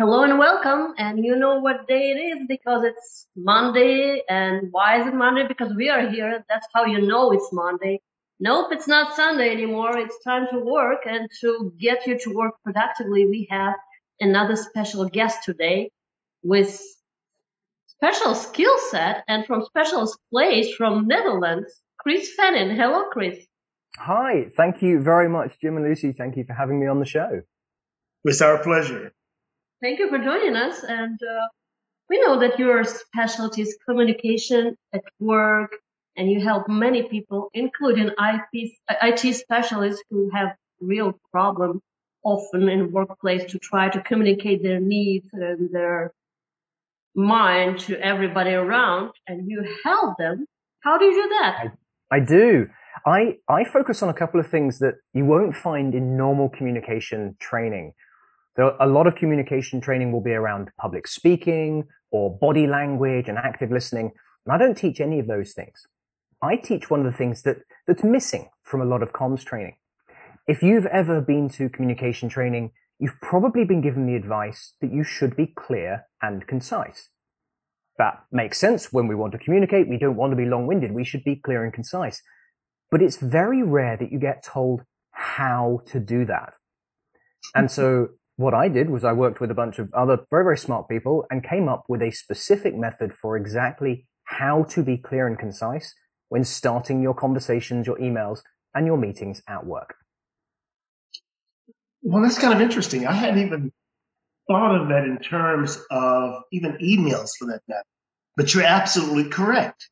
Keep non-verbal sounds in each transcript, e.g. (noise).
Hello and welcome. And you know what day it is because it's Monday. And why is it Monday? Because we are here. That's how you know it's Monday. Nope, it's not Sunday anymore. It's time to work. And to get you to work productively, we have another special guest today with special skill set and from special place from Netherlands, Chris Fenning. Hello, Chris. Hi, thank you very much, Jim and Lucy. Thank you for having me on the show. It's our pleasure. Thank you for joining us. And uh, we know that your specialty is communication at work, and you help many people, including IT, IT specialists who have real problems often in workplace to try to communicate their needs and their mind to everybody around, and you help them. How do you do that? I, I do. I, I focus on a couple of things that you won't find in normal communication training. A lot of communication training will be around public speaking or body language and active listening. And I don't teach any of those things. I teach one of the things that, that's missing from a lot of comms training. If you've ever been to communication training, you've probably been given the advice that you should be clear and concise. That makes sense when we want to communicate. We don't want to be long-winded. We should be clear and concise. But it's very rare that you get told how to do that. And so what I did was I worked with a bunch of other very, very smart people and came up with a specific method for exactly how to be clear and concise when starting your conversations, your emails, and your meetings at work. Well, that's kind of interesting. I hadn't even thought of that in terms of even emails for that matter. But you're absolutely correct.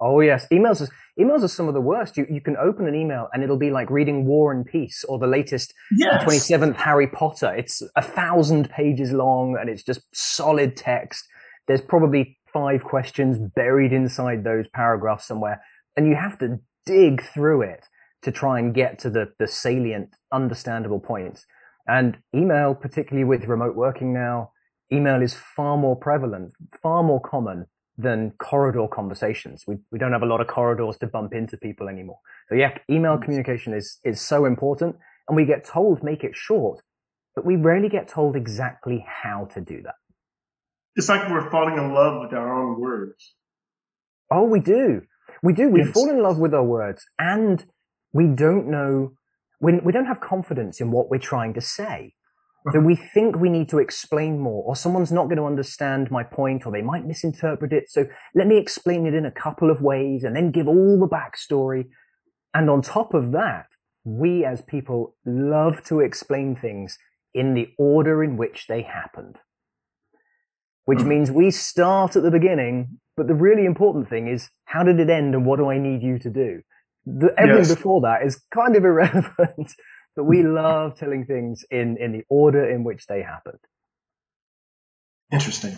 Oh yes, emails is emails are some of the worst. You you can open an email and it'll be like reading War and Peace or the latest twenty yes. seventh Harry Potter. It's a thousand pages long and it's just solid text. There's probably five questions buried inside those paragraphs somewhere, and you have to dig through it to try and get to the the salient, understandable points. And email, particularly with remote working now, email is far more prevalent, far more common than corridor conversations. We, we don't have a lot of corridors to bump into people anymore. So yeah, email mm. communication is, is so important and we get told make it short, but we rarely get told exactly how to do that. It's like we're falling in love with our own words. Oh, we do. We do. We yes. fall in love with our words and we don't know, we, we don't have confidence in what we're trying to say. So we think we need to explain more, or someone's not going to understand my point, or they might misinterpret it. So let me explain it in a couple of ways and then give all the backstory. And on top of that, we as people love to explain things in the order in which they happened. Which hmm. means we start at the beginning, but the really important thing is how did it end and what do I need you to do? The, everything yes. before that is kind of (laughs) irrelevant but we love telling things in, in the order in which they happened. Interesting.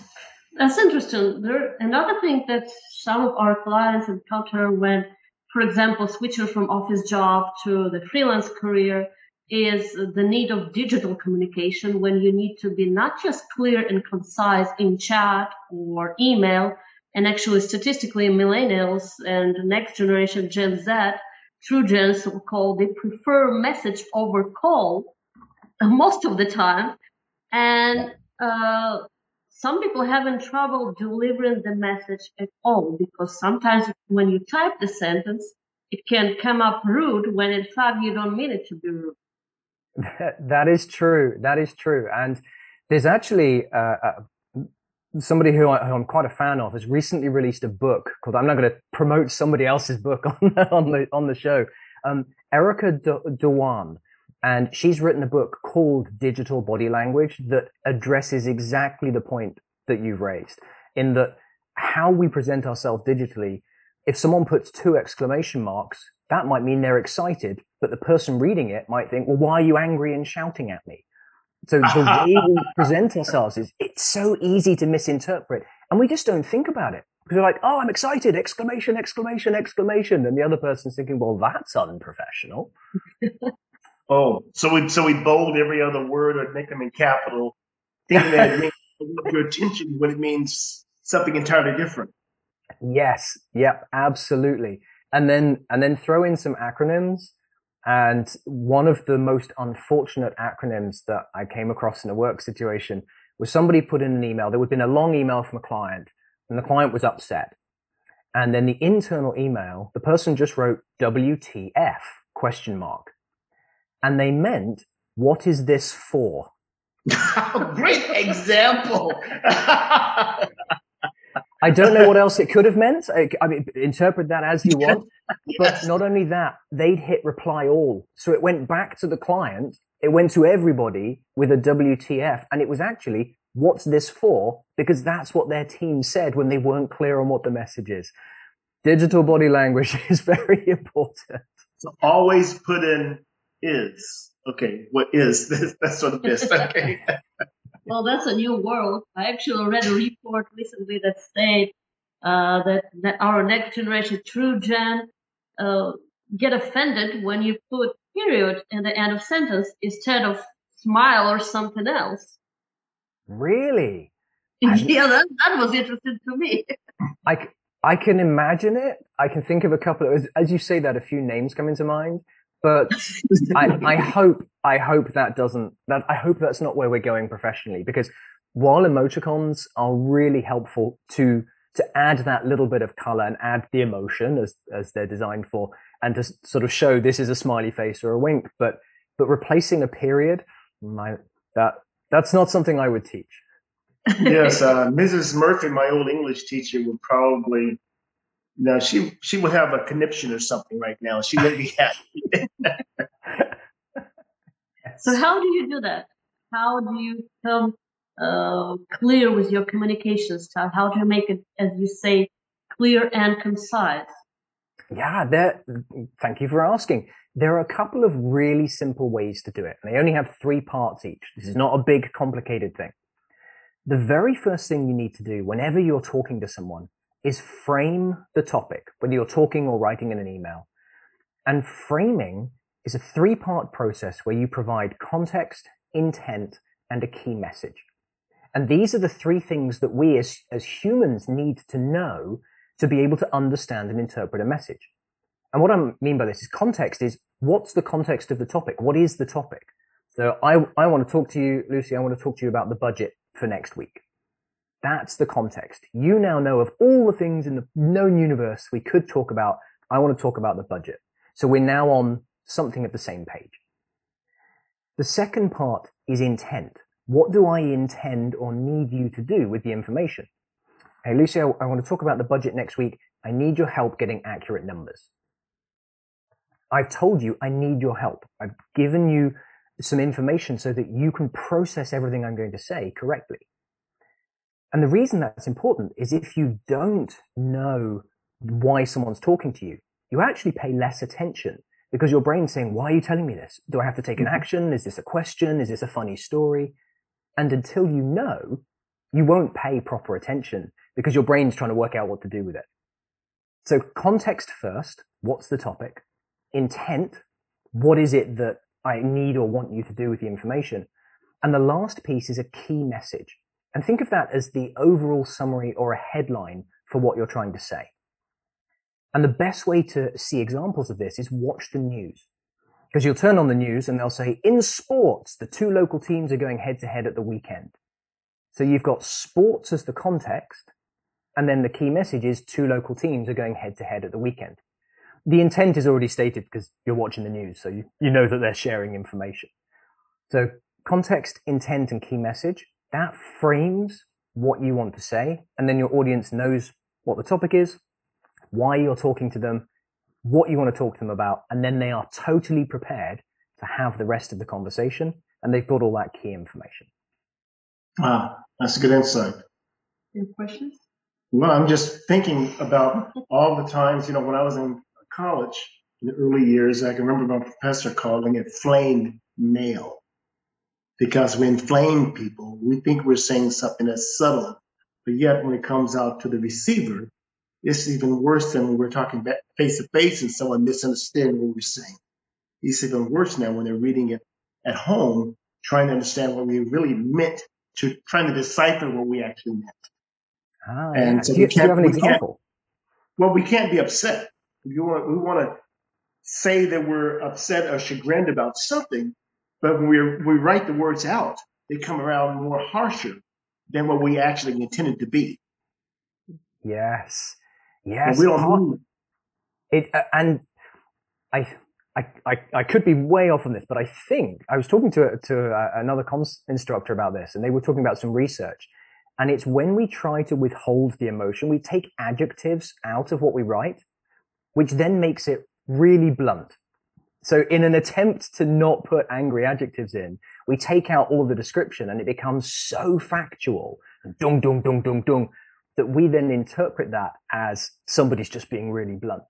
That's interesting. There, another thing that some of our clients encounter when, for example, switching from office job to the freelance career is the need of digital communication when you need to be not just clear and concise in chat or email, and actually statistically millennials and next generation Gen Z true gens call they prefer message over call most of the time. And uh, some people having trouble delivering the message at all because sometimes when you type the sentence it can come up rude when in fact you don't mean it to be rude. (laughs) That is true. That is true. And there's actually uh, somebody who, I, am quite a fan of has recently released a book called I'm not going to promote somebody else's book (laughs) on the, on the on the show. Um, Erica Dhawan, and she's written a book called Digital Body Language that addresses exactly the point that you've raised in that how we present ourselves digitally. If someone puts two exclamation marks, that might mean they're excited, but the person reading it might think, well, why are you angry and shouting at me? So (laughs) the way we present ourselves is it's so easy to misinterpret and we just don't think about it. Because we're like, oh, I'm excited, exclamation, exclamation, exclamation. And the other person's thinking, well, that's unprofessional. (laughs) oh, so we so we bold every other word or make them in capital, thinking that it (laughs) means your attention when it means something entirely different. Yes. Yep. Absolutely. And then and then throw in some acronyms And one of the most unfortunate acronyms that I came across in a work situation was somebody put in an email. There would have been a long email from a client and the client was upset. And then the internal email, the person just wrote WTF question mark. And they meant, what is this for? (laughs) Great example. (laughs) I don't know what (laughs) else it could have meant. I, I mean, interpret that as you want. (laughs) Yes. But not only that, they'd hit reply all. So it went back to the client. It went to everybody with a WTF. And it was actually, what's this for? Because that's what their team said when they weren't clear on what the message is. Digital body language (laughs) is very important. So always put in is. Okay, what is? This? That's sort of best. Okay. Well, that's a new world. I actually read a report recently that said uh, that, our next generation, true gen, uh, get offended when you put period in the end of sentence instead of smile or something else. Really? (laughs) Yeah, that, that was interesting to me. I, I can imagine it. I can think of a couple of, as, as you say that, a few names come into mind. But I, (laughs) I hope, I hope that doesn't, that, I hope that's not where we're going professionally because while emoticons are really helpful to, to add that little bit of color and add the emotion as, as they're designed for and to sort of show this is a smiley face or a wink, but, but replacing a period, my, that, that's not something I would teach. (laughs) yes, uh, Mrs. Murphy, my old English teacher, would probably. No, she she would have a conniption or something right now. She wouldn't be (laughs) happy. So how do you do that? How do you come uh, clear with your communication style? How do you make it, as you say, clear and concise? Yeah, there. Thank you for asking. There are a couple of really simple ways to do it. and They only have three parts each. This is not a big, complicated thing. The very first thing you need to do whenever you're talking to someone is frame the topic, whether you're talking or writing in an email. And framing is a three part process where you provide context, intent, and a key message. And these are the three things that we as, as humans need to know to be able to understand and interpret a message. And what I mean by this is context is what's the context of the topic? What is the topic? So I, I want to talk to you, Lucy, I want to talk to you about the budget for next week. That's the context. You now know of all the things in the known universe we could talk about. I want to talk about the budget. So we're now on something at the same page. The second part is intent. What do I intend or need you to do with the information? Hey, Lucy, I, I want to talk about the budget next week. I need your help getting accurate numbers. I've told you I need your help. I've given you some information so that you can process everything I'm going to say correctly. And the reason that's important is if you don't know why someone's talking to you, you actually pay less attention because your brain's saying, why are you telling me this? Do I have to take an mm-hmm. action? Is this a question? Is this a funny story? And until you know, you won't pay proper attention because your brain's trying to work out what to do with it. So context first. What's the topic? Intent. What is it that I need or want you to do with the information? And the last piece is a key message. And think of that as the overall summary or a headline for what you're trying to say. And the best way to see examples of this is watch the news. Because you'll turn on the news and they'll say, in sports, the two local teams are going head to head at the weekend. So you've got sports as the context, and then the key message is two local teams are going head to head at the weekend. The intent is already stated because you're watching the news, so you, you know that they're sharing information. So context, intent, and key message, that frames what you want to say, and then your audience knows what the topic is, why you're talking to them, what you want to talk to them about, and then they are totally prepared to have the rest of the conversation, and they've got all that key information. Wow, that's a good insight. Any questions? Well, I'm just thinking about all the times, you know, when I was in college in the early years, I can remember my professor calling it flame mail. Because we inflame people, we think we're saying something that's subtle, but yet when it comes out to the receiver, it's even worse than when we're talking face to face and someone misunderstanding what we're saying. It's even worse now when they're reading it at home, trying to understand what we really meant, to trying to decipher what we actually meant. Ah, And yeah. so do, you, do you have an we example? Well, we can't be upset. We want, we want to say that we're upset or chagrined about something, but when we we write the words out, they come around more harsher than what we actually intended to be. Yes, yes. we don't mean it, uh, and I, I, I, I could be way off on this, but I think I was talking to to uh, another comms instructor about this, and they were talking about some research. And it's when we try to withhold the emotion, we take adjectives out of what we write, which then makes it really blunt. So in an attempt to not put angry adjectives in, we take out all the description and it becomes so factual and dung, dung, dung, dung, dung, that we then interpret that as somebody's just being really blunt.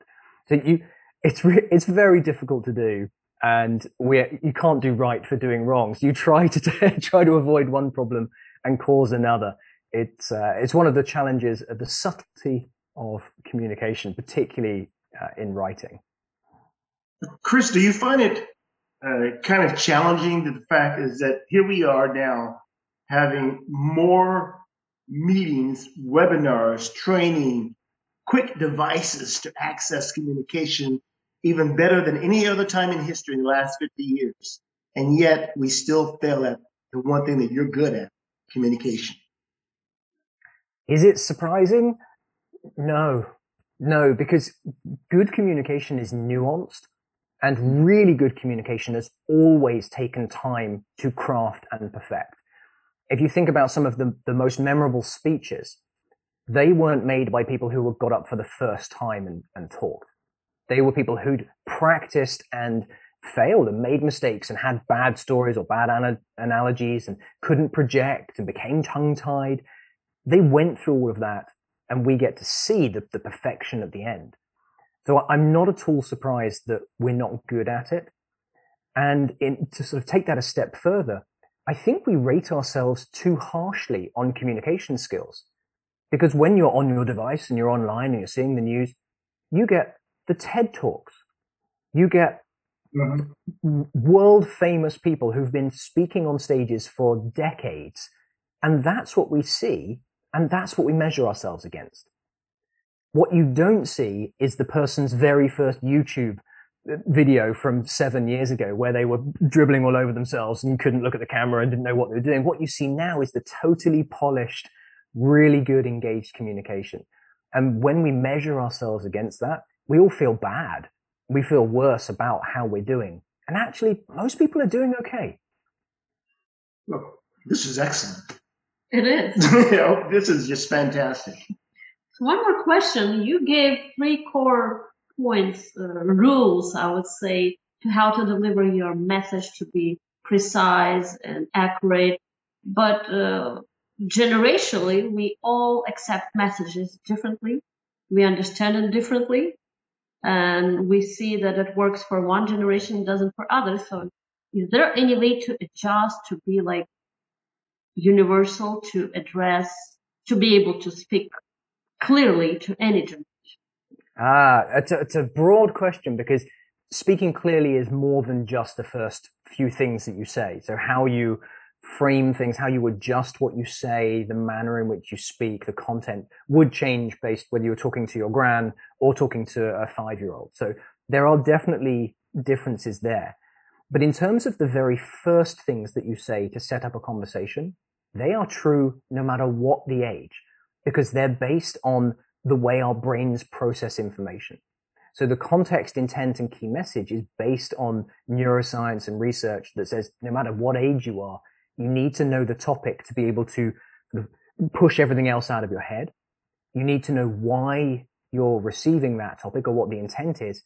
So you, it's, re- it's very difficult to do and we you can't do right for doing wrong. So you try to (laughs) try to avoid one problem and cause another. It's uh, it's one of the challenges of the subtlety of communication, particularly uh, in writing. Chris, do you find it uh, kind of challenging that the fact is that here we are now having more meetings, webinars, training, quick devices to access communication even better than any other time in history in the last 50 years. And yet we still fail at the one thing that you're good at, communication. Is it surprising? No, no, because good communication is nuanced and really good communication has always taken time to craft and perfect. If you think about some of the, the most memorable speeches, they weren't made by people who were got up for the first time and, and talked. They were people who'd practiced and failed and made mistakes and had bad stories or bad ana- analogies and couldn't project and became tongue tied. They went through all of that and we get to see the, the perfection at the end. So I'm not at all surprised that we're not good at it. And in, to sort of take that a step further, I think we rate ourselves too harshly on communication skills. Because when you're on your device and you're online and you're seeing the news, you get the TED Talks. You get mm-hmm. world famous people who've been speaking on stages for decades. And that's what we see. And that's what we measure ourselves against. What you don't see is the person's very first YouTube uh, video from seven years ago where they were dribbling all over themselves and you couldn't look at the camera and didn't know what they were doing. What you see now is the totally polished, really good engaged communication. And when we measure ourselves against that, we all feel bad. We feel worse about how we're doing. And actually, most people are doing okay. Look, this is excellent. It is. (laughs) this is just fantastic. One more question. You gave three core points, uh, rules, I would say, to how to deliver your message to be precise and accurate. But uh, generationally, we all accept messages differently. We understand it differently. And we see that it works for one generation, doesn't for others. So is there any way to adjust to be like universal, to address, to be able to speak clearly to any generation? Ah, it's a, it's a broad question because speaking clearly is more than just the first few things that you say. So how you frame things, how you adjust what you say, the manner in which you speak, the content would change based whether you're talking to your gran or talking to a five year old. So there are definitely differences there. But in terms of the very first things that you say to set up a conversation, they are true no matter what the age because they're based on the way our brains process information. So the context, intent, and key message is based on neuroscience and research that says no matter what age you are, you need to know the topic to be able to push everything else out of your head. You need to know why you're receiving that topic or what the intent is,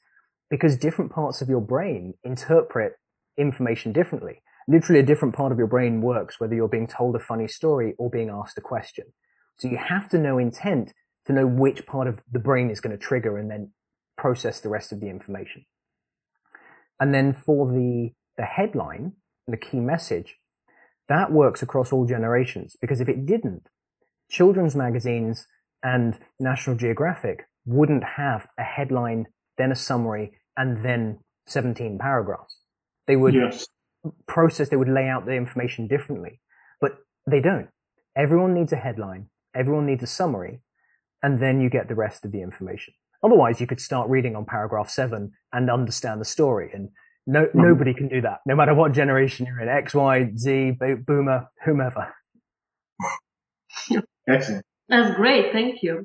because different parts of your brain interpret information differently. Literally a different part of your brain works whether you're being told a funny story or being asked a question. So you have to know intent to know which part of the brain is going to trigger and then process the rest of the information. And then for the, the headline, the key message, that works across all generations because if it didn't, children's magazines and National Geographic wouldn't have a headline, then a summary, and then 17 paragraphs. They would yes. process, they would lay out the information differently, but they don't. Everyone needs a headline everyone needs a summary, and then you get the rest of the information. Otherwise, you could start reading on paragraph seven and understand the story. And no, Mhm. nobody can do that, no matter what generation you're in, X, Y, Z, boomer, whomever. (laughs) Excellent. That's great. Thank you.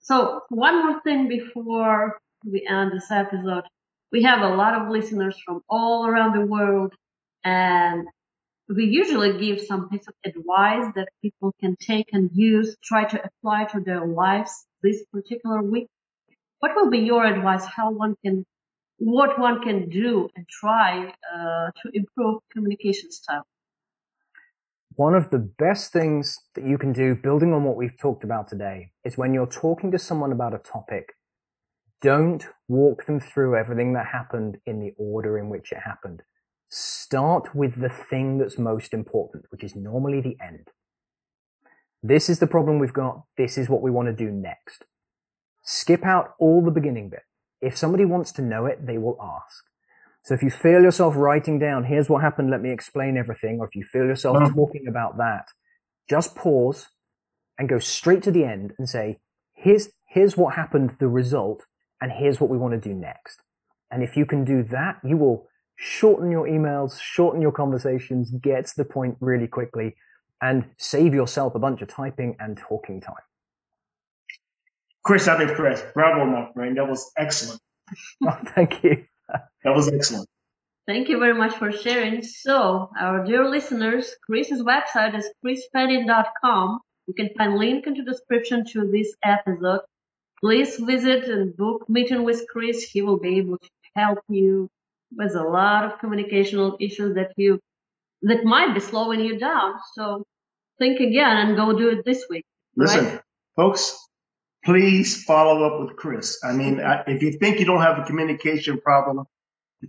So one more thing before we end this episode. We have a lot of listeners from all around the world and we usually give some piece of advice that people can take and use, try to apply to their lives this particular week. What will be your advice? How one can, what one can do and try uh, to improve communication style? One of the best things that you can do, building on what we've talked about today, is when you're talking to someone about a topic, don't walk them through everything that happened in the order in which it happened. Start with the thing that's most important, which is normally the end. This is the problem we've got. This is what we want to do next. Skip out all the beginning bit. If somebody wants to know it, they will ask. So if you feel yourself writing down, here's what happened, let me explain everything, or if you feel yourself talking about that, just pause and go straight to the end and say, here's, here's what happened, the result, and here's what we want to do next. And if you can do that, you will shorten your emails, shorten your conversations, get to the point really quickly, and save yourself a bunch of typing and talking time. Chris, I'm impressed. Bravo, my friend. That was excellent. (laughs) Oh, thank you. That was excellent. Thank you very much for sharing. So, our dear listeners, Chris's website is chrisfenning.com. You can find link in the description to this episode. Please visit and book meeting with Chris. He will be able to help you with a lot of communicational issues that you that might be slowing you down. So think again and go do it this week. Listen, Right. folks, please follow up with Chris. I mean, I, if you think you don't have a communication problem,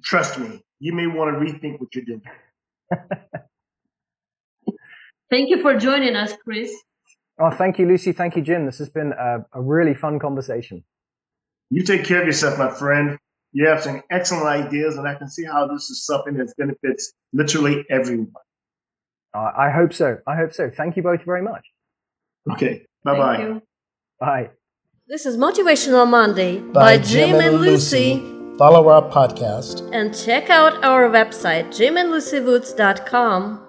trust me, you may want to rethink what you're doing. (laughs) Thank you for joining us, Chris. Oh, thank you, Lucy. Thank you, Jim. This has been a, a really fun conversation. You take care of yourself, my friend. You have some excellent ideas, and I can see how this is something that benefits literally everyone. Uh, I hope so. I hope so. Thank you both very much. Okay, Bye bye. Bye. This is Motivational Monday by Jim and Lucy. Follow our podcast and check out our website jimandlucywoods.com